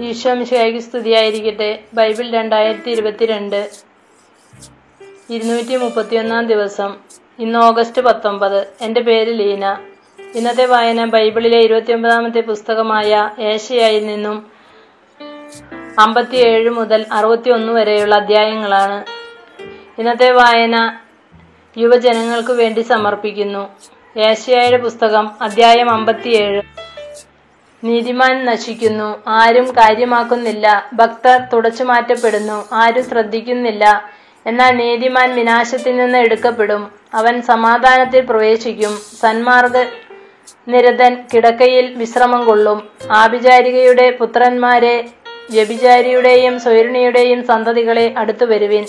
ഈശോ മിശിഹായ്ക്ക് സ്തുതിയായിരിക്കട്ടെ. ബൈബിൾ രണ്ടായിരത്തി ഇരുപത്തിരണ്ട് ഇരുന്നൂറ്റി മുപ്പത്തിയൊന്നാം ദിവസം. ഇന്ന് ഓഗസ്റ്റ് പത്തൊമ്പത്. എന്റെ പേര് ലീന. ഇന്നത്തെ വായന ബൈബിളിലെ ഇരുപത്തിയൊമ്പതാമത്തെ പുസ്തകമായ ഏഷ്യയിൽ നിന്നും അമ്പത്തിയേഴ് മുതൽ അറുപത്തിയൊന്ന് വരെയുള്ള അധ്യായങ്ങളാണ്. ഇന്നത്തെ വായന യുവജനങ്ങൾക്ക് വേണ്ടി സമർപ്പിക്കുന്നു. ഏഷ്യയുടെ പുസ്തകം അധ്യായം അമ്പത്തിയേഴ്. നീതിമാൻ നശിക്കുന്നു. ആരും കാര്യമാക്കുന്നില്ല. ഭക്തർ തുടച്ചു മാറ്റപ്പെടുന്നു. ആരും ശ്രദ്ധിക്കുന്നില്ല. എന്നാൽ നീതിമാൻ വിനാശത്തിൽ നിന്ന് എടുക്കപ്പെടും. അവൻ സമാധാനത്തിൽ പ്രവേശിക്കും. സന്മാർഗ നിരതൻ കിടക്കയിൽ വിശ്രമം കൊള്ളും. ആഭിചാരികയുടെ പുത്രന്മാരെ വ്യഭിചാരിയുടെയും സ്വരണിയുടെയും സന്തതികളെ അടുത്തു വരുവിൻ.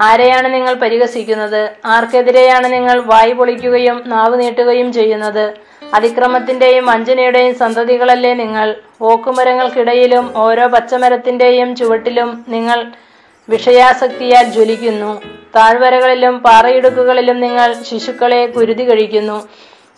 ആരെയാണ് നിങ്ങൾ പരിഹസിക്കുന്നത്? ആർക്കെതിരെയാണ് നിങ്ങൾ വായു പൊളിക്കുകയും നാവ് നീട്ടുകയും ചെയ്യുന്നത്? അതിക്രമത്തിന്റെയും വഞ്ചനയുടെയും സന്തതികളല്ലേ നിങ്ങൾ. ഓക്കുമരങ്ങൾക്കിടയിലും ഓരോ പച്ചമരത്തിന്റെയും ചുവട്ടിലും നിങ്ങൾ വിഷയാസക്തിയാൽ ജ്വലിക്കുന്നു. താഴ്വരകളിലും പാറയിടുക്കുകളിലും നിങ്ങൾ ശിശുക്കളെ കുരുതി കഴിക്കുന്നു.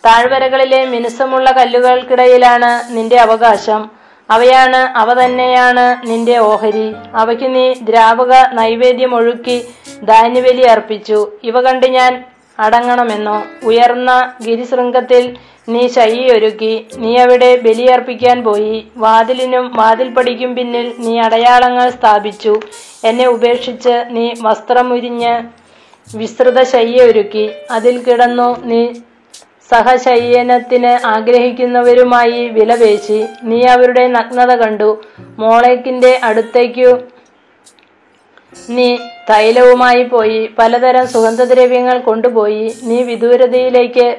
താഴ്വരകളിലെ മിനുസമുള്ള കല്ലുകൾക്കിടയിലാണ് നിന്റെ അവകാശം. അവയാണ് അവ തന്നെയാണ് നിന്റെ ഓഹരി. അവയ്ക്ക് നീ ദ്രാവക നൈവേദ്യം ഒഴുക്കി ധാന്യബലി അർപ്പിച്ചു. ഇവ കണ്ട് ഞാൻ അടങ്ങണമെന്നോ? ഉയർന്ന ഗിരിശൃംഗത്തിൽ നീ ഒരുക്കി നീ അവിടെ ബലിയർപ്പിക്കാൻ പോയി. വാതിലിനും വാതിൽപ്പടിക്കും പിന്നിൽ നീ അടയാളങ്ങൾ സ്ഥാപിച്ചു. എന്നെ ഉപേക്ഷിച്ച് നീ വസ്ത്രമുരിഞ്ഞ് വിസ്തൃത ശയ്യ ഒരുക്കി അതിൽ കിടന്നു നീ സഹശയനത്തിന് ആഗ്രഹിക്കുന്നവരുമായി വിലപേശി. നീ അവരുടെ നഗ്നത കണ്ടു. മോളേക്കിന്റെ അടുത്തേക്കു നീ തൈലവുമായി പോയി. പലതരം സുഗന്ധദ്രവ്യങ്ങൾ കൊണ്ടുപോയി. നീ വിദൂരതയിലേക്ക്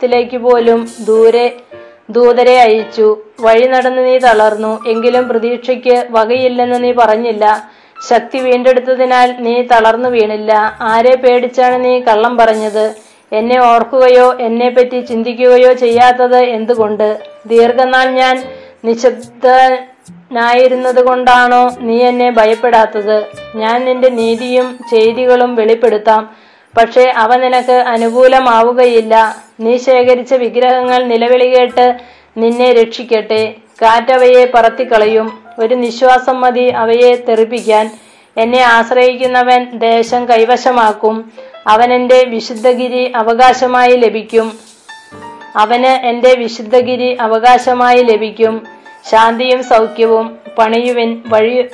പാതാളത്തിലേക്ക് പോലും ദൂരെ ദൂതരെ അയച്ചു. വഴി നടന്ന് നീ തളർന്നു. എങ്കിലും പ്രതീക്ഷയ്ക്ക് വകയില്ലെന്ന് നീ പറഞ്ഞില്ല. ശക്തി വീണ്ടെടുത്തതിനാൽ നീ തളർന്നു വീണില്ല. ആരെ പേടിച്ചാണ് നീ കള്ളം പറഞ്ഞത്? എന്നെ ഓർക്കുകയോ എന്നെ പറ്റി ചിന്തിക്കുകയോ ചെയ്യാത്തത് എന്തുകൊണ്ട്? ദീർഘനാൾ ഞാൻ നിശബ്ദനായിരുന്നത് കൊണ്ടാണോ നീ എന്നെ ഭയപ്പെടാത്തത്? ഞാൻ നിന്റെ നീതിയും ചെയ്തികളും വെളിപ്പെടുത്താം. പക്ഷേ അവ നിനക്ക് അനുകൂലമാവുകയില്ല. നീ ശേഖരിച്ച വിഗ്രഹങ്ങൾ നിലവിളി കേട്ട് നിന്നെ രക്ഷിക്കട്ടെ. കാറ്റവയെ പറത്തിക്കളയും. ഒരു നിശ്വാസം മതി അവയെ തെറിപ്പിക്കാൻ. എന്നെ ആശ്രയിക്കുന്നവൻ ദേശം കൈവശമാക്കും. അവൻ എന്റെ വിശുദ്ധഗിരി അവകാശമായി ലഭിക്കും. അവന് എന്റെ വിശുദ്ധഗിരി അവകാശമായി ലഭിക്കും. ശാന്തിയും സൗഖ്യവും പണിയുവിൻ വഴി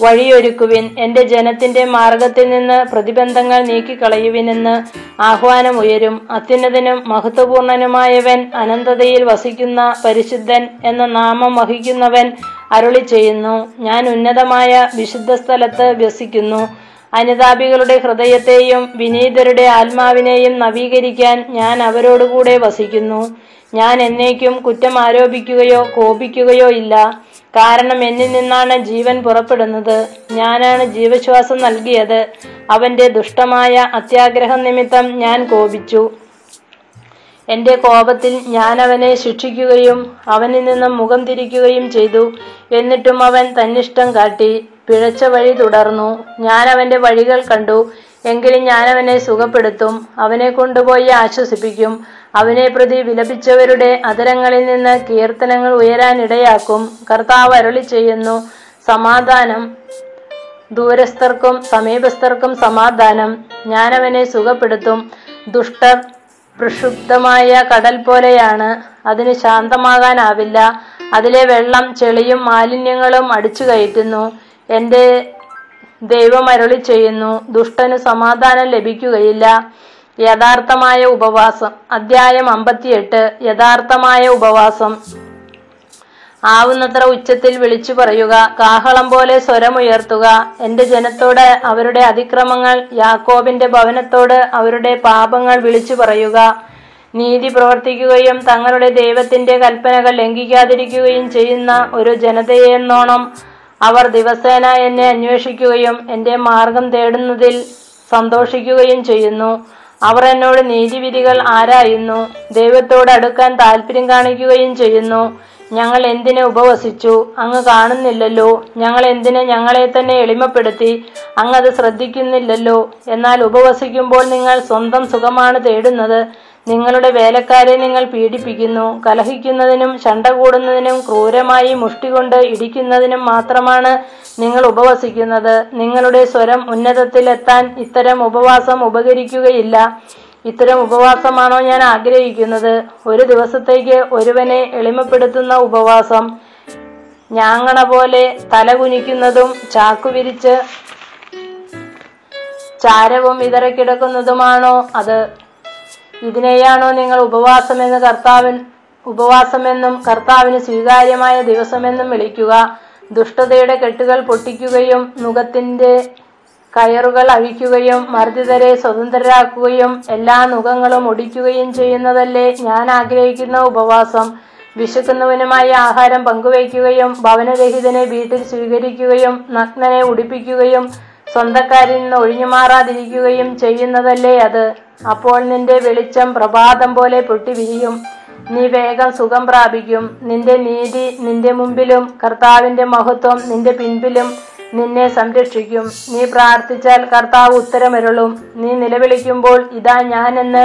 വഴിയൊരുക്കുവിൻ. എന്റെ ജനത്തിന്റെ മാർഗത്തിൽ നിന്ന് പ്രതിബന്ധങ്ങൾ നീക്കിക്കളയുവിനെന്ന് ആഹ്വാനമുയരും. അത്യുന്നതനും മഹത്വപൂർണനുമായവൻ അനന്തതയിൽ വസിക്കുന്ന പരിശുദ്ധൻ എന്ന നാമം വഹിക്കുന്നവൻ അരുളി ചെയ്യുന്നു ഞാൻ ഉന്നതമായ വിശുദ്ധ സ്ഥലത്ത് വ്യസിക്കുന്നു അനുതാപികളുടെ ഹൃദയത്തെയും വിനീതരുടെ ആത്മാവിനെയും നവീകരിക്കാൻ ഞാൻ അവരോടുകൂടെ വസിക്കുന്നു. ഞാൻ എന്നേക്കും കുറ്റം ആരോപിക്കുകയോ കോപിക്കുകയോ ഇല്ല. കാരണം എന്നിൽ നിന്നാണ് ജീവൻ പുറപ്പെടുന്നത്. ഞാനാണ് ജീവശ്വാസം നൽകിയത്. അവന്റെ ദുഷ്ടമായ അത്യാഗ്രഹം നിമിത്തം ഞാൻ കോപിച്ചു. എന്റെ കോപത്തിൽ ഞാൻ അവനെ ശിക്ഷിക്കുകയും അവനിൽ നിന്നും മുഖം തിരിക്കുകയും ചെയ്തു. എന്നിട്ടും അവൻ തന്നിഷ്ടം കാട്ടി പിഴച്ച വഴി തുടർന്നു. ഞാൻ അവന്റെ വഴികൾ കണ്ടു. എങ്കിലും ഞാൻ അവനെ സുഖപ്പെടുത്തും. അവനെ കൊണ്ടുപോയി ആശ്വസിപ്പിക്കും. അവനെ പ്രതി വിലപിച്ചവരുടെ അതരങ്ങളിൽ നിന്ന് കീർത്തനങ്ങൾ ഉയരാൻ ഇടയാക്കും. കർത്താവ് അരുളി ചെയ്യുന്നു സമാധാനം. ദൂരസ്ഥർക്കും സമീപസ്ഥർക്കും സമാധാനം. ഞാൻ അവനെ സുഖപ്പെടുത്തും. ദുഷ്ടർ പ്രക്ഷുബ്ധമായ കടൽ പോലെയാണ്. അതിന് ശാന്തമാകാനാവില്ല. അതിലെ വെള്ളം ചെളിയും മാലിന്യങ്ങളും അടിച്ചു കയറ്റുന്നു. എന്റെ ദൈവം അരുളി ചെയ്യുന്നു ദുഷ്ടന് സമാധാനം ലഭിക്കുകയില്ല. യഥാർത്ഥമായ ഉപവാസം. അധ്യായം അമ്പത്തിയെട്ട് യഥാർത്ഥമായ ഉപവാസം. ആവുന്നത്ര ഉച്ചത്തിൽ വിളിച്ചു പറയുക കാഹളം പോലെ സ്വരമുയർത്തുക. എന്റെ ജനത്തോട് അവരുടെ അതിക്രമങ്ങൾ യാക്കോബിന്റെ ഭവനത്തോട് അവരുടെ പാപങ്ങൾ വിളിച്ചു പറയുക. നീതി പ്രവർത്തിക്കുകയും തങ്ങളുടെ ദൈവത്തിന്റെ കൽപ്പനകൾ ലംഘിക്കാതിരിക്കുകയും ചെയ്യുന്ന ഒരു ജനതയെന്നോണം അവർ ദിവസേന എന്നെ അന്വേഷിക്കുകയും എന്റെ മാർഗം തേടുന്നതിൽ സന്തോഷിക്കുകയും ചെയ്യുന്നു. അവർ എന്നോട് നീതിവിധികൾ ആരായുന്നു? ദൈവത്തോട് അടുക്കാൻ താല്പര്യം കാണിക്കുകയും ചെയ്യുന്നു. ഞങ്ങൾ എന്തിനെ ഉപവസിച്ചു? അങ്ങ് കാണുന്നില്ലല്ലോ. ഞങ്ങൾ എന്തിനെ ഞങ്ങളെ തന്നെ എളിമപ്പെടുത്തി? അങ്ങ് അത് ശ്രദ്ധിക്കുന്നില്ലല്ലോ. എന്നാൽ ഉപവസിക്കുമ്പോൾ നിങ്ങൾ സ്വന്തം സുഖമാണ് തേടുന്നത്. നിങ്ങളുടെ വേലക്കാരെ നിങ്ങൾ പീഡിപ്പിക്കുന്നു. കലഹിക്കുന്നതിനും ചണ്ട കൂടുന്നതിനും ക്രൂരമായി മുഷ്ടികൊണ്ട് ഇടിക്കുന്നതിനും മാത്രമാണ് നിങ്ങൾ ഉപവസിക്കുന്നത്. നിങ്ങളുടെ സ്വരം ഉന്നതത്തിലെത്താൻ ഇത്തരം ഉപവാസം ഉപകരിക്കുകയില്ല. ഇത്തരം ഉപവാസമാണോ ഞാൻ ആഗ്രഹിക്കുന്നത്? ഒരു ദിവസത്തേക്ക് ഒരുവനെ എളിമപ്പെടുത്തുന്ന ഉപവാസം. ഞാങ്ങണ പോലെ തലകുനിക്കുന്നതും ചാക്കുവിരിച്ച് ചാരവും വിതറിക്കിടക്കുന്നതുമാണോ അത്? ഇതിനെയാണോ നിങ്ങൾ ഉപവാസമെന്ന് കർത്താവിൻ ഉപവാസമെന്നും കർത്താവിന് സ്വീകാര്യമായ ദിവസമെന്നും വിളിക്കുക. ദുഷ്ടതയുടെ കെട്ടുകൾ പൊട്ടിക്കുകയും മുഖത്തിന്റെ കയറുകൾ അഴിക്കുകയും മർദ്ദിതരെ സ്വതന്ത്രരാക്കുകയും എല്ലാ നുഖങ്ങളും ഒടിക്കുകയും ചെയ്യുന്നതല്ലേ ഞാൻ ആഗ്രഹിക്കുന്ന ഉപവാസം. വിശക്കുന്നവനുമായി ആഹാരം പങ്കുവയ്ക്കുകയും ഭവനരഹിതനെ വീട്ടിൽ സ്വീകരിക്കുകയും നഗ്നനെ ഉടിപ്പിക്കുകയും സ്വന്തക്കാരിൽ നിന്ന് ഒഴിഞ്ഞുമാറാതിരിക്കുകയും ചെയ്യുന്നതല്ലേ അത്. അപ്പോൾ നിന്റെ വെളിച്ചം പ്രഭാതം പോലെ പൊട്ടിവിരിയും. നീ വേഗം സുഖം പ്രാപിക്കും. നിന്റെ നീതി നിന്റെ മുമ്പിലും കർത്താവിന്റെ മഹത്വം നിന്റെ പിൻപിലും നിന്നെ സംരക്ഷിക്കും. നീ പ്രാർത്ഥിച്ചാൽ കർത്താവ് ഉത്തരമരുളും. നീ നിലവിളിക്കുമ്പോൾ ഇതാ ഞാനെന്ന്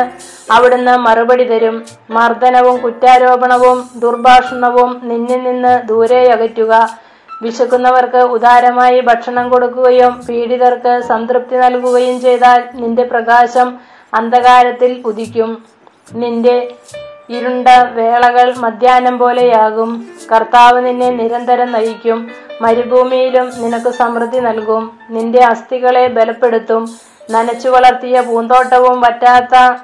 അവിടുന്ന് മറുപടി തരും. മർദ്ദനവും കുറ്റാരോപണവും ദുർഭാഷണവും നിന്നിൽ നിന്ന് ദൂരെ അകറ്റുക. വിശക്കുന്നവർക്ക് ഉദാരമായി ഭക്ഷണം കൊടുക്കുകയും പീഡിതർക്ക് സംതൃപ്തി നൽകുകയും ചെയ്താൽ നിന്റെ പ്രകാശം അന്ധകാരത്തിൽ ഉദിക്കും. നിന്റെ ഇരുണ്ട വേളകൾ മധ്യാഹ്നം പോലെയാകും. കർത്താവ് നിന്നെ നിരന്തരം നയിക്കും. മരുഭൂമിയിലും നിനക്ക് സമൃദ്ധി നൽകും. നിന്റെ അസ്ഥികളെ ബലപ്പെടുത്തും. നനച്ചു വളർത്തിയ പൂന്തോട്ടവും വറ്റാത്ത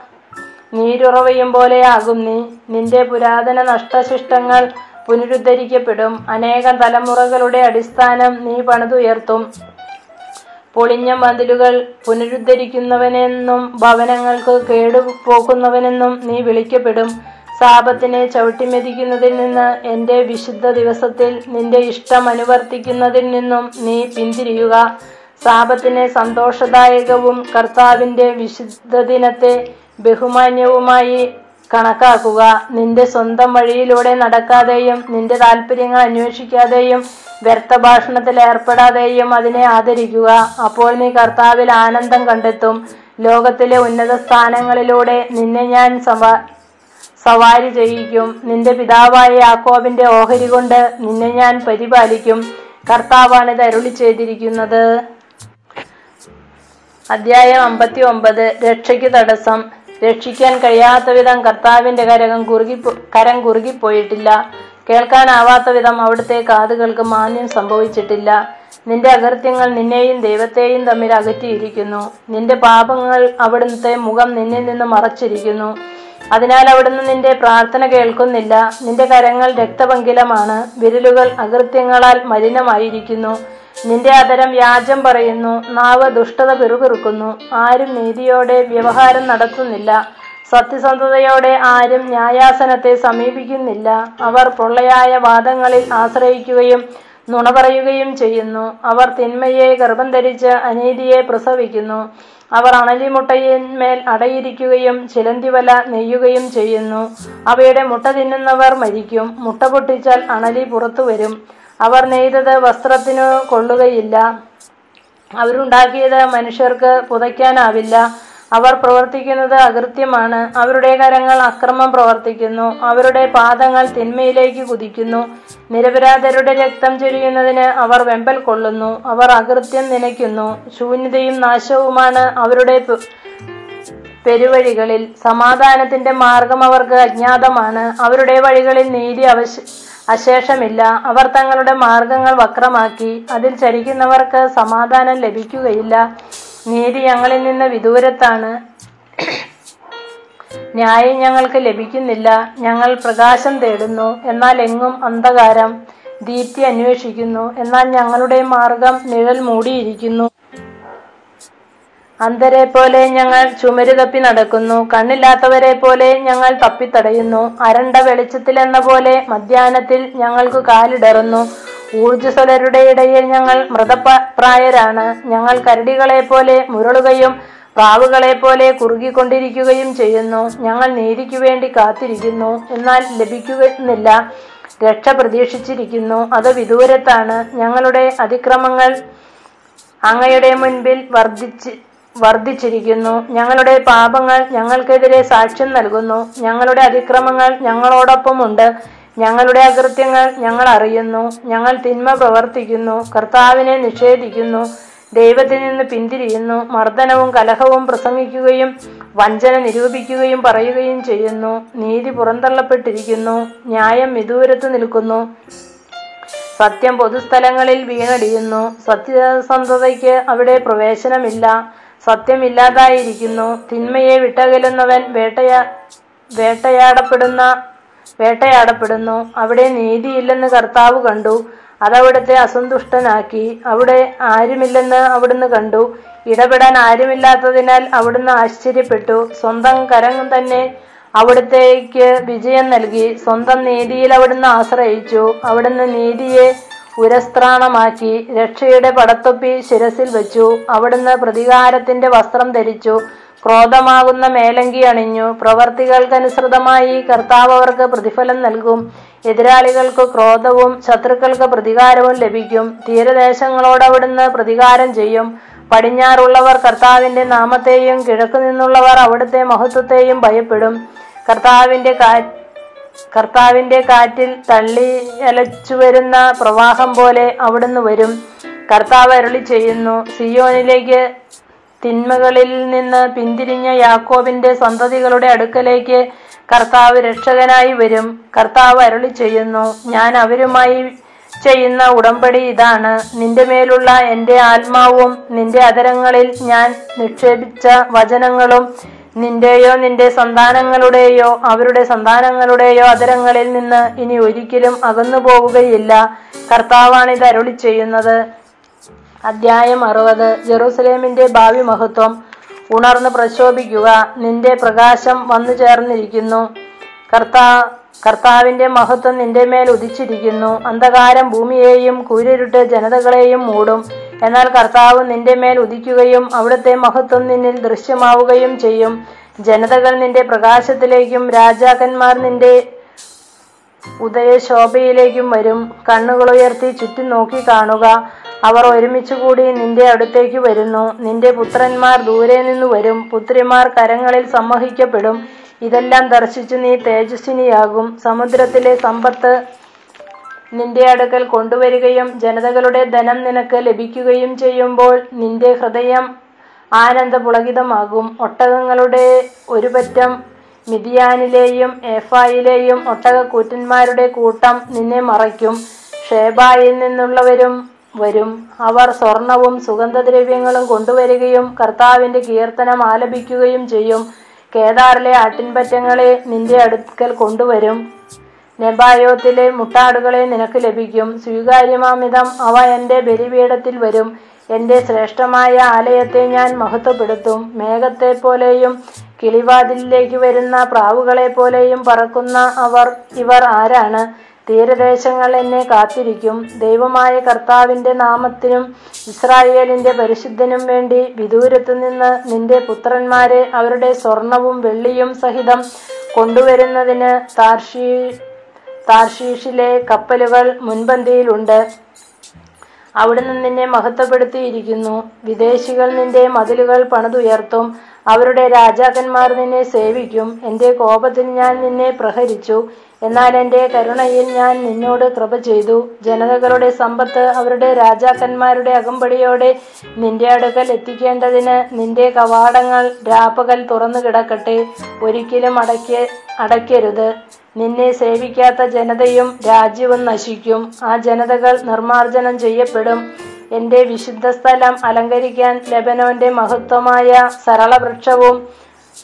നീരുറവയും പോലെയാകും നീ. നിന്റെ പുരാതന നഷ്ടശിഷ്ടങ്ങൾ പുനരുദ്ധരിക്കപ്പെടും. അനേകം തലമുറകളുടെ അടിസ്ഥാനം നീ പണിതുയർത്തും. പൊളിഞ്ഞ മതിലുകൾ പുനരുദ്ധരിക്കുന്നവനെന്നും ഭവനങ്ങൾക്ക് കേടുപോക്കുന്നവനെന്നും നീ വിളിക്കപ്പെടും. സാപത്തിനെ ചവിട്ടിമെതിക്കുന്നതിൽ നിന്ന് എന്റെ വിശുദ്ധ ദിവസത്തിൽ നിന്റെ ഇഷ്ടം അനുവർത്തിക്കുന്നതിൽ നിന്നും നീ പിന്തിരിയുക. സാപത്തിനെ സന്തോഷദായകവും കർത്താവിന്റെ വിശുദ്ധ ദിനത്തെ ബഹുമാന്യവുമായി കണക്കാക്കുക. നിന്റെ സ്വന്തം വഴിയിലൂടെ നടക്കാതെയും നിന്റെ താല്പര്യങ്ങൾ അന്വേഷിക്കാതെയും വ്യർത്ഥ ഭാഷണത്തിൽ ഏർപ്പെടാതെയും അതിനെ ആദരിക്കുക. അപ്പോൾ നീ കർത്താവിൽ ആനന്ദം കണ്ടെത്തും. ലോകത്തിലെ ഉന്നത സ്ഥാനങ്ങളിലൂടെ നിന്നെ ഞാൻ സവാ സവാരി ചെയ്യിക്കും. നിന്റെ പിതാവായ യാക്കോബിന്റെ ഓഹരി കൊണ്ട് നിന്നെ ഞാൻ പരിപാലിക്കും. കർത്താവാണ് ഇത് അരുളി ചെയ്തിരിക്കുന്നത്. അധ്യായം അമ്പത്തി ഒമ്പത് രക്ഷയ്ക്ക് തടസ്സം. രക്ഷിക്കാൻ കഴിയാത്ത വിധം കർത്താവിന്റെ കരകം കുറുകി കരം കുറുകിപ്പോയിട്ടില്ല കേൾക്കാനാവാത്ത വിധം അവിടുത്തെ കാതുകൾക്ക് മാന്യം സംഭവിച്ചിട്ടില്ല. നിന്റെ അകൃത്യങ്ങൾ നിന്നെയും ദൈവത്തെയും തമ്മിൽ അകറ്റിയിരിക്കുന്നു. നിന്റെ പാപങ്ങൾ അവിടുത്തെ മുഖം നിന്നിൽ നിന്ന് മറച്ചിരിക്കുന്നു. അതിനാൽ അവിടുന്ന് നിന്റെ പ്രാർത്ഥന കേൾക്കുന്നില്ല. നിന്റെ കരങ്ങൾ രക്തപങ്കിലമാണ്. വിരലുകൾ അകൃത്യങ്ങളാൽ മലിനമായിരിക്കുന്നു. നിന്റെ അതരം വ്യാജം പറയുന്നു നാവ് ദുഷ്ടത പിറുപിറുക്കുന്നു ആരും നീതിയോടെ വ്യവഹാരം നടത്തുന്നില്ല സത്യസന്ധതയോടെ ആരും ന്യായാസനത്തെ സമീപിക്കുന്നില്ല അവർ പൊള്ളയായ വാദങ്ങളിൽ ആശ്രയിക്കുകയും നുണ പറയുകയും ചെയ്യുന്നു അവർ തിന്മയെ ഗർഭം ധരിച്ച് അനീതിയെ പ്രസവിക്കുന്നു അവർ അണലിമുട്ടയിന്മേൽ അടയിരിക്കുകയും ചിലന്തിവല നെയ്യുകയും ചെയ്യുന്നു അവയുടെ മുട്ട തിന്നുന്നവർ മരിക്കും മുട്ട പൊട്ടിച്ചാൽ അണലി പുറത്തു വരും അവർ നെയ്തത് വസ്ത്രത്തിനു കൊള്ളുകയില്ല. അവരുണ്ടാക്കിയത് മനുഷ്യർക്ക് പുതയ്ക്കാനാവില്ല. അവർ പ്രവർത്തിക്കുന്നത് അകൃത്യമാണ്. അവരുടെ കരങ്ങൾ അക്രമം പ്രവർത്തിക്കുന്നു. അവരുടെ പാദങ്ങൾ തിന്മയിലേക്ക് കുതിക്കുന്നു. നിരപരാധരുടെ രക്തം ചൊരിയുന്നതിന് അവർ വെമ്പൽ കൊള്ളുന്നു. അവർ അകൃത്യം നനയ്ക്കുന്നു. ശൂന്യതയും നാശവുമാണ് അവരുടെ പെരുവഴികളിൽ. സമാധാനത്തിന്റെ മാർഗം അവർക്ക് അജ്ഞാതമാണ്. അവരുടെ വഴികളിൽ നീതി അവശ അശേഷമില്ല. അവർ തങ്ങളുടെ മാർഗങ്ങൾ വക്രമാക്കി. അതിൽ ചരിക്കുന്നവർക്ക് സമാധാനം ലഭിക്കുകയില്ല. നീതി ഞങ്ങളിൽ നിന്ന് വിദൂരത്താണ്. ന്യായം ഞങ്ങൾക്ക് ലഭിക്കുന്നില്ല. ഞങ്ങൾ പ്രകാശം തേടുന്നു. എന്നാൽ എങ്ങും അന്ധകാരം ദീപ്തി അന്വേഷിക്കുന്നു. എന്നാൽ ഞങ്ങളുടെ മാർഗം നിഴൽ മൂടിയിരിക്കുന്നു. അന്ധരെ പോലെ ഞങ്ങൾ ചുമര് തപ്പി നടക്കുന്നു. കണ്ണില്ലാത്തവരെ പോലെ ഞങ്ങൾ തപ്പിത്തടയുന്നു അരണ്ട വെളിച്ചത്തിൽ എന്ന പോലെ മധ്യാഹ്നത്തിൽ ഞങ്ങൾക്ക് കാലിടറുന്നു. ഊർജസ്വലരുടെ ഇടയിൽ ഞങ്ങൾ മൃതപ്രായരാണ്. ഞങ്ങൾ കരടികളെ പോലെ മുരളുകയും പ്രാവുകളെ പോലെ കുറുകിക്കൊണ്ടിരിക്കുകയും ചെയ്യുന്നു. ഞങ്ങൾ നീതിക്കു വേണ്ടി കാത്തിരിക്കുന്നു. എന്നാൽ ലഭിക്കുന്നില്ല. രക്ഷ പ്രതീക്ഷിച്ചിരിക്കുന്നു. അത് വിദൂരത്താണ്. ഞങ്ങളുടെ അതിക്രമങ്ങൾ അങ്ങയുടെ മുൻപിൽ വർദ്ധിച്ച് വർദ്ധിച്ചിരിക്കുന്നു. ഞങ്ങളുടെ പാപങ്ങൾ ഞങ്ങൾക്കെതിരെ സാക്ഷ്യം നൽകുന്നു. ഞങ്ങളുടെ അതിക്രമങ്ങൾ ഞങ്ങളോടൊപ്പമുണ്ട്. ഞങ്ങളുടെ അകൃത്യങ്ങൾ ഞങ്ങൾ അറിയുന്നു. ഞങ്ങൾ തിന്മ പ്രവർത്തിക്കുന്നു. കർത്താവിനെ നിഷേധിക്കുന്നു. ദൈവത്തിൽ നിന്ന് പിന്തിരിയുന്നു. മർദ്ദനവും കലഹവും പ്രസംഗിക്കുകയും വഞ്ചന നിരൂപിക്കുകയും പറയുകയും ചെയ്യുന്നു. നീതി പുറന്തള്ളപ്പെട്ടിരിക്കുന്നു. ന്യായം വിദൂരത്ത് നിൽക്കുന്നു. സത്യം പൊതുസ്ഥലങ്ങളിൽ വീണടിയുന്നു. സത്യസന്ധതയ്ക്ക് അവിടെ പ്രവേശനമില്ല. സത്യമില്ലാതായിരിക്കുന്നു. തിന്മയെ വിട്ടകലുന്നവൻ വേട്ടയാ വേട്ടയാടപ്പെടുന്ന വേട്ടയാടപ്പെടുന്നു. അവിടെ നീതിയില്ലെന്ന് കർത്താവ് കണ്ടു. അതവിടുത്തെ അസന്തുഷ്ടനാക്കി. അവിടെ ആരുമില്ലെന്ന് അവിടുന്ന് കണ്ടു. ഇടപെടാൻ ആരുമില്ലാത്തതിനാൽ അവിടുന്ന് ആശ്ചര്യപ്പെട്ടു. സ്വന്തം കരം തന്നെ അവിടുത്തേക്ക് വിജയം നൽകി. സ്വന്തം നീതിയിൽ അവിടുന്ന് ആശ്രയിച്ചു. അവിടുന്ന് നീതിയെ ഉരസ്ത്രാണമാക്കി രക്ഷയുടെ പടത്തൊപ്പി ശിരസിൽ വെച്ചു. അവിടുന്ന് പ്രതികാരത്തിന്റെ വസ്ത്രം ധരിച്ചു. ക്രോധമാകുന്ന മേലങ്കി അണിഞ്ഞു. പ്രവർത്തികൾക്കനുസൃതമായി കർത്താവ് അവർക്ക് പ്രതിഫലം നൽകും. എതിരാളികൾക്ക് ക്രോധവും ശത്രുക്കൾക്ക് പ്രതികാരവും ലഭിക്കും. തീരദേശങ്ങളോട് അവിടുന്ന് പ്രതികാരം ചെയ്യും. പടിഞ്ഞാറുള്ളവർ കർത്താവിന്റെ നാമത്തെയും കിഴക്കു നിന്നുള്ളവർ അവിടുത്തെ മഹത്വത്തെയും ഭയപ്പെടും. കർത്താവിന്റെ കർത്താവിന്റെ കാറ്റിൽ തള്ളി അലച്ചു വരുന്ന പ്രവാഹം പോലെ അവിടുന്ന് വരും. കർത്താവ് അരുളി ചെയ്യുന്നു സിയോനിലേക്ക് തിന്മകളിൽ നിന്ന് പിന്തിരിഞ്ഞ യാക്കോബിന്റെ സന്തതികളുടെ അടുക്കലേക്ക് കർത്താവ് രക്ഷകനായി വരും. കർത്താവ് അരുളി ചെയ്യുന്നു ഞാൻ അവരുമായി ചെയ്യുന്ന ഉടമ്പടി ഇതാണ്. നിന്റെ മേലുള്ള എന്റെ ആത്മാവും നിന്റെ അതരങ്ങളിൽ ഞാൻ നിക്ഷേപിച്ച വചനങ്ങളും നിന്റെയോ നിന്റെ സന്താനങ്ങളുടെയോ അവരുടെ സന്താനങ്ങളുടെയോ അതരങ്ങളിൽ നിന്ന് ഇനി ഒരിക്കലും അകന്നു പോവുകയില്ല. കർത്താവാണ് ഇത് അരുളി ചെയ്യുന്നത്. അധ്യായം അറുപത്. ജെറൂസലേമിന്റെ ഭാവി മഹത്വം. ഉണർന്ന് പ്രശോഭിക്കുക. നിന്റെ പ്രകാശം വന്നു ചേർന്നിരിക്കുന്നു. കർത്താ കർത്താവിന്റെ മഹത്വം നിന്റെ മേൽ ഉദിച്ചിരിക്കുന്നു. അന്ധകാരം ഭൂമിയെയും കൂരിരുട്ട് ജനതകളെയും മൂടും. എന്നാൽ കർത്താവ് നിന്റെ മേൽ ഉദിക്കുകയും അവിടുത്തെ മഹത്വം നിന്നിൽ ദൃശ്യമാവുകയും ചെയ്യും. ജനതകൾ നിന്റെ പ്രകാശത്തിലേക്കും രാജാക്കന്മാർ നിന്റെ ഉദയശോഭയിലേക്കും വരും. കണ്ണുകളുയർത്തി ചുറ്റും നോക്കി കാണുക. അവർ ഒരുമിച്ച് കൂടി നിന്റെ അടുത്തേക്ക് വരുന്നു. നിന്റെ പുത്രന്മാർ ദൂരെ നിന്ന് വരും. പുത്രിമാർ കരങ്ങളിൽ സമ്മഹിക്കപ്പെടും ഇതെല്ലാം ദർശിച്ചു നീ തേജസ്വിനിയാകും സമുദ്രത്തിലെ സമ്പത്ത് നിന്റെ അടുക്കൽ കൊണ്ടുവരികയും ജനതകളുടെ ധനം നിനക്ക് ലഭിക്കുകയും ചെയ്യുമ്പോൾ നിന്റെ ഹൃദയം ആനന്ദപുളകിതമാകും. ഒട്ടകങ്ങളുടെ ഒരു പറ്റം മിതിയാനിലെയും ഏഫായിലെയും ഒട്ടകക്കൂറ്റന്മാരുടെ കൂട്ടം നിന്നെ മറയ്ക്കും. ഷേബായിൽ നിന്നുള്ളവരും വരും. അവർ സ്വർണവും സുഗന്ധദ്രവ്യങ്ങളും കൊണ്ടുവരികയും കർത്താവിന്റെ കീർത്തനം ആലപിക്കുകയും ചെയ്യും. കേദാറിലെ ആട്ടിൻപറ്റങ്ങളെ നിന്റെ അടുക്കൽ കൊണ്ടുവരും. നെബായോത്തിലെ മുട്ടാടുകളെ നിനക്ക് ലഭിക്കും. സ്വീകാര്യമാമിതം അവ എന്റെ ബലിപീഠത്തിൽ വരും. എന്റെ ശ്രേഷ്ഠമായ ആലയത്തെ ഞാൻ മഹത്വപ്പെടുത്തും. മേഘത്തെ പോലെയും കിളിവാതിലിലേക്ക് വരുന്ന പ്രാവുകളെ പോലെയും പറക്കുന്ന അവർ ഇവർ ആരാണ്? തീരദേശങ്ങൾ എന്നെ കാത്തിരിക്കും. ദൈവമായ കർത്താവിന്റെ നാമത്തിനും ഇസ്രായേലിന്റെ പരിശുദ്ധനും വേണ്ടി വിദൂരത്തു നിന്ന് നിന്റെ പുത്രന്മാരെ അവരുടെ സ്വർണവും വെള്ളിയും സഹിതം കൊണ്ടുവരുന്നതിന് താർഷീ താർഷീഷിലെ കപ്പലുകൾ മുൻപന്തിയിലുണ്ട്. അവിടുന്ന് നിന്നെ മഹത്വപ്പെടുത്തിയിരിക്കുന്നു. വിദേശികൾ നിന്റെ മതിലുകൾ പണിതുയർത്തും. അവരുടെ രാജാക്കന്മാർ നിന്നെ സേവിക്കും. എന്റെ കോപത്തിൽ ഞാൻ നിന്നെ പ്രഹരിച്ചു. എന്നാൽ എന്റെ കരുണയിൽ ഞാൻ നിന്നോട് കൃപ ചെയ്തു. ജനതകളുടെ സമ്പത്ത് അവരുടെ രാജാക്കന്മാരുടെ അകമ്പടിയോടെ നിന്റെ അടുക്കൽ എത്തിക്കേണ്ടതിന് നിന്റെ കവാടങ്ങൾ രാപ്പകൽ തുറന്നു കിടക്കട്ടെ ഒരിക്കലും അടയ്ക്ക അടയ്ക്കരുത്. നിന്നെ സേവിക്കാത്ത ജനതയും രാജ്യവും നശിക്കും. ആ ജനതകൾ നിർമാർജനം ചെയ്യപ്പെടും. എന്റെ വിശുദ്ധ സ്ഥലം അലങ്കരിക്കാൻ ലബനോന്റെ മഹത്വമായ സരളവൃക്ഷവും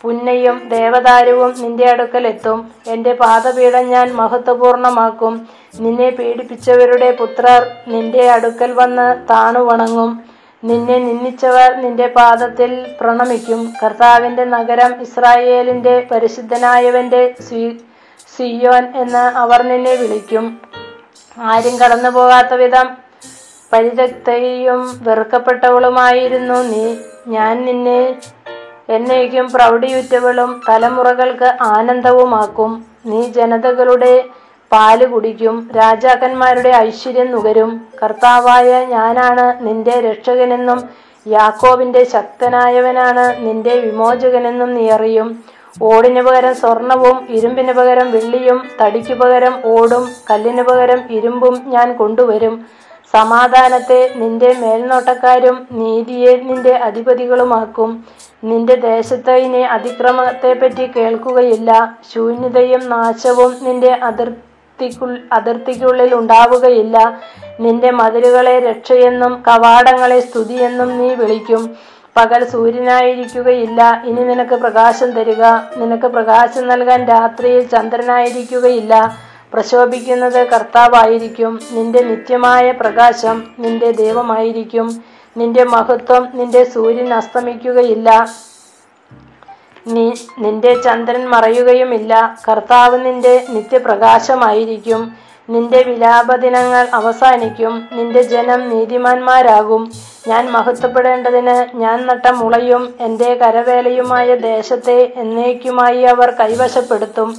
പുന്നയും ദേവദാരുവും നിന്റെ അടുക്കൽ എത്തും എന്റെ പാദപീഠം ഞാൻ മഹത്വപൂർണമാക്കും. നിന്നെ പീഡിപ്പിച്ചവരുടെ പുത്രർ നിന്റെ അടുക്കൽ വന്ന് താണു വണങ്ങും നിന്നെ നിന്ദിച്ചവർ നിന്റെ പാദത്തിൽ പ്രണമിക്കും. കർത്താവിന്റെ നഗരം ഇസ്രായേലിന്റെ പരിശുദ്ധനായവന്റെ സ്വീ സിയോൻ എന്ന് അവർ നിന്നെ വിളിക്കും. ആരും കടന്നു പോകാത്ത വിധം പരിരക്തയും വെറുക്കപ്പെട്ടവളുമായിരുന്നു നീ. ഞാൻ നിന്നെ എന്നേക്കും പ്രൗഢിയുറ്റവളും തലമുറകൾക്ക് ആനന്ദവുമാക്കും. നീ ജനതകളുടെ പാൽ കുടിക്കും. രാജാക്കന്മാരുടെ ഐശ്വര്യം നുകരും. കർത്താവായ ഞാനാണ് നിന്റെ രക്ഷകനെന്നും യാക്കോബിന്റെ ശക്തനായവനാണ് നിന്റെ വിമോചകനെന്നും നീ അറിയും. ഓടിനു പകരം സ്വർണവും ഇരുമ്പിന് പകരം വെള്ളിയും തടിക്കു പകരം ഓടും കല്ലിനു പകരം ഇരുമ്പും ഞാൻ കൊണ്ടുവരും. സമാധാനത്തെ നിന്റെ മേൽനോട്ടക്കാരും നീതിയെ നിന്റെ അധിപതികളുമാക്കും. നിന്റെ ദേശത്ത് ഇനി അതിക്രമത്തെപ്പറ്റി കേൾക്കുകയില്ല. ശൂന്യതയും നാശവും നിന്റെ അതിർത്തിക്കുൾ അതിർത്തിക്കുള്ളിൽ ഉണ്ടാവുകയില്ല. നിന്റെ മതിലുകളെ രക്ഷയെന്നും കവാടങ്ങളെ സ്തുതിയെന്നും നീ വിളിക്കും. പകൽ സൂര്യനായിരിക്കുകയില്ല. ഇനി നിനക്ക് പ്രകാശം തരിക. നിനക്ക് പ്രകാശം നൽകാൻ രാത്രിയിൽ ചന്ദ്രനായിരിക്കുകയില്ല. പ്രശോഭിക്കുന്നത് കർത്താവായിരിക്കും. നിന്റെ നിത്യമായ പ്രകാശം നിന്റെ ദൈവമായിരിക്കും. നിന്റെ മഹത്വം നിന്റെ സൂര്യൻ അസ്തമിക്കുകയില്ല. നീ നിന്റെ ചന്ദ്രൻ മറയുകയുമില്ല. കർത്താവ് നിന്റെ നിത്യപ്രകാശമായിരിക്കും. നിന്റെ വിലാപദിനങ്ങൾ അവസാനിക്കും. നിന്റെ ജനം നീതിമാന്മാരാകും. ഞാൻ മഹത്വപ്പെടേണ്ടതിന് ഞാൻ നട്ട മുളയും എന്റെ കരവേലയുമായ ദേശത്തെ എന്നേക്കുമായി അവർ കൈവശപ്പെടുത്തും.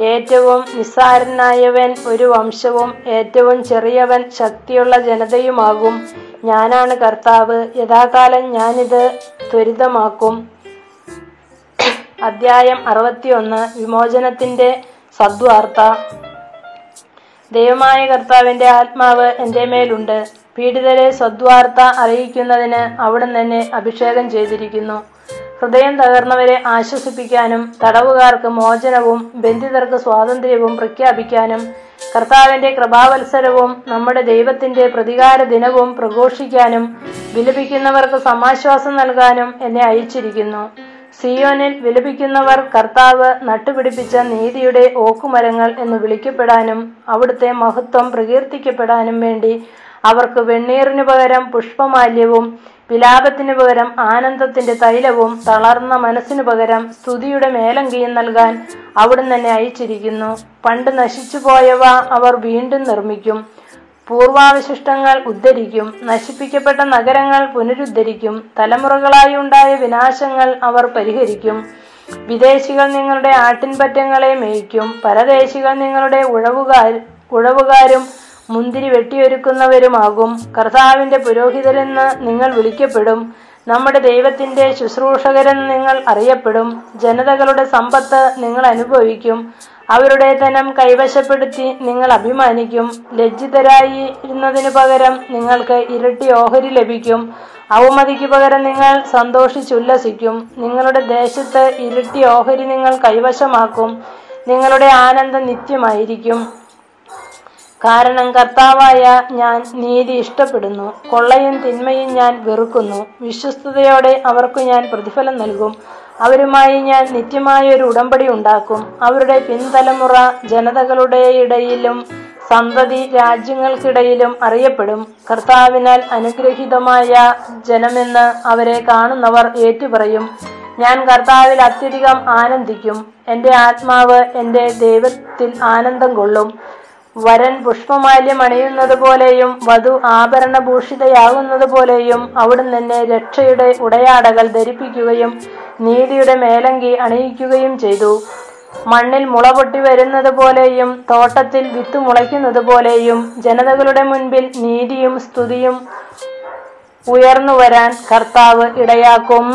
ഏറ്റവും നിസ്സാരനായവൻ ഒരു വംശവും ഏറ്റവും ചെറിയവൻ ശക്തിയുള്ള ജനതയുമാകും. ഞാനാണ് കർത്താവ്. യഥാകാലം ഞാനിത് ത്വരിതമാക്കും. അധ്യായം അറുപത്തിയൊന്ന്. വിമോചനത്തിന്റെ സദ്വാർത്ത. ദൈവമായ കർത്താവിന്റെ ആത്മാവ് എന്റെ മേലുണ്ട്. പീഡിതരെ സദ്വാർത്ത അറിയിക്കുന്നതിന് അവിടുന്ന് എന്നെ അഭിഷേകം ചെയ്തിരിക്കുന്നു. ഹൃദയം തകർന്നവരെ ആശ്വസിപ്പിക്കാനും തടവുകാർക്ക് മോചനവും ബന്ധിതർക്ക് സ്വാതന്ത്ര്യവും പ്രഖ്യാപിക്കാനും കർത്താവിന്റെ കൃപാവത്സരവും നമ്മുടെ ദൈവത്തിന്റെ പ്രതികാര ദിനവും പ്രഘോഷിക്കാനും വിലപിക്കുന്നവർക്ക് സമാശ്വാസം നൽകാനും എന്നെ അയച്ചിരിക്കുന്നു. സിയോനിൽ വിലപിക്കുന്നവർ കർത്താവ് നട്ടുപിടിപ്പിച്ച നീതിയുടെ ഓക്കുമരങ്ങൾ എന്ന് വിളിക്കപ്പെടാനും അവിടുത്തെ മഹത്വം പ്രകീർത്തിക്കപ്പെടാനും വേണ്ടി അവർക്ക് വെണ്ണീറിനു പകരം പുഷ്പമാല്യവും വിലാപത്തിനു പകരം ആനന്ദത്തിന്റെ തൈലവും തളർന്ന മനസ്സിനു പകരം സ്തുതിയുടെ മേലങ്കിയും നൽകാൻ അവിടുന്ന് തന്നെ അയച്ചിരിക്കുന്നു. പണ്ട് നശിച്ചുപോയവ അവർ വീണ്ടും നിർമ്മിക്കും. പൂർവാവശിഷ്ടങ്ങൾ ഉദ്ധരിക്കും നശിപ്പിക്കപ്പെട്ട നഗരങ്ങൾ പുനരുദ്ധരിക്കും തലമുറകളായി ഉണ്ടായ വിനാശങ്ങൾ അവർ പരിഹരിക്കും. വിദേശികൾ നിങ്ങളുടെ ആട്ടിൻപറ്റങ്ങളെ മേയ്ക്കും പരദേശികൾ നിങ്ങളുടെ ഉഴവുകാർ ഉഴവുകാരും മുന്തിരി വെട്ടിയൊരുക്കുന്നവരുമാകും. കർത്താവിന്റെ പുരോഹിതരെന്ന് നിങ്ങൾ വിളിക്കപ്പെടും നമ്മുടെ ദൈവത്തിന്റെ ശുശ്രൂഷകരെന്ന് നിങ്ങൾ അറിയപ്പെടും ജനതകളുടെ സമ്പത്ത് നിങ്ങൾ അനുഭവിക്കും. അവരുടെ ധനം കൈവശപ്പെടുത്തി നിങ്ങൾ അഭിമാനിക്കും. ലജ്ജിതരായി ഇരുന്നതിനു പകരം നിങ്ങൾക്ക് ഇരട്ടി ഓഹരി ലഭിക്കും. അവമതിക്ക് പകരം നിങ്ങൾ സന്തോഷിച്ചുല്ലസിക്കും. നിങ്ങളുടെ ദേശത്ത് ഇരട്ടി ഓഹരി നിങ്ങൾ കൈവശമാക്കും. നിങ്ങളുടെ ആനന്ദം നിത്യമായിരിക്കും. കാരണം കർത്താവായ ഞാൻ നീതി ഇഷ്ടപ്പെടുന്നു. കൊള്ളയും തിന്മയും ഞാൻ വെറുക്കുന്നു. വിശ്വസ്തയോടെ അവർക്ക് ഞാൻ പ്രതിഫലം നൽകും. അവരുമായി ഞാൻ നിത്യമായ ഒരു ഉടമ്പടി ഉണ്ടാക്കും. അവരുടെ പിൻതലമുറ ജനതകളുടെ ഇടയിലും സന്തതി രാജ്യങ്ങൾക്കിടയിലും അറിയപ്പെടും. കർത്താവിനാൽ അനുഗ്രഹീതമായ ജനമെന്ന് അവരെ കാണുന്നവർ ഏറ്റുപറയും. ഞാൻ കർത്താവിൽ അത്യധികം ആനന്ദിക്കും. എന്റെ ആത്മാവ് എന്റെ ദൈവത്തിൽ ആനന്ദം കൊള്ളും. വരൻ പുഷ്പമാല്യം അണിയുന്നത് പോലെയും വധു ആഭരണഭൂഷിതയാകുന്നത് പോലെയും അവിടുന്ന് എന്നെ രക്ഷയുടെ ഉടയാടകൾ ധരിപ്പിക്കുകയും നീതിയുടെ മേലങ്കി അണിയിക്കുകയും ചെയ്തു. മണ്ണിൽ മുള പൊട്ടി വരുന്നത് പോലെയും തോട്ടത്തിൽ വിത്ത് മുളയ്ക്കുന്നത് പോലെയും ജനതകളുടെ മുൻപിൽ നീതിയും സ്തുതിയും ഉയർന്നു വരാൻ കർത്താവ് ഇടയാക്കും.